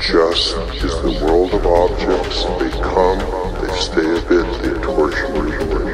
just is the world of objects, they come, they stay a bit, they torture you.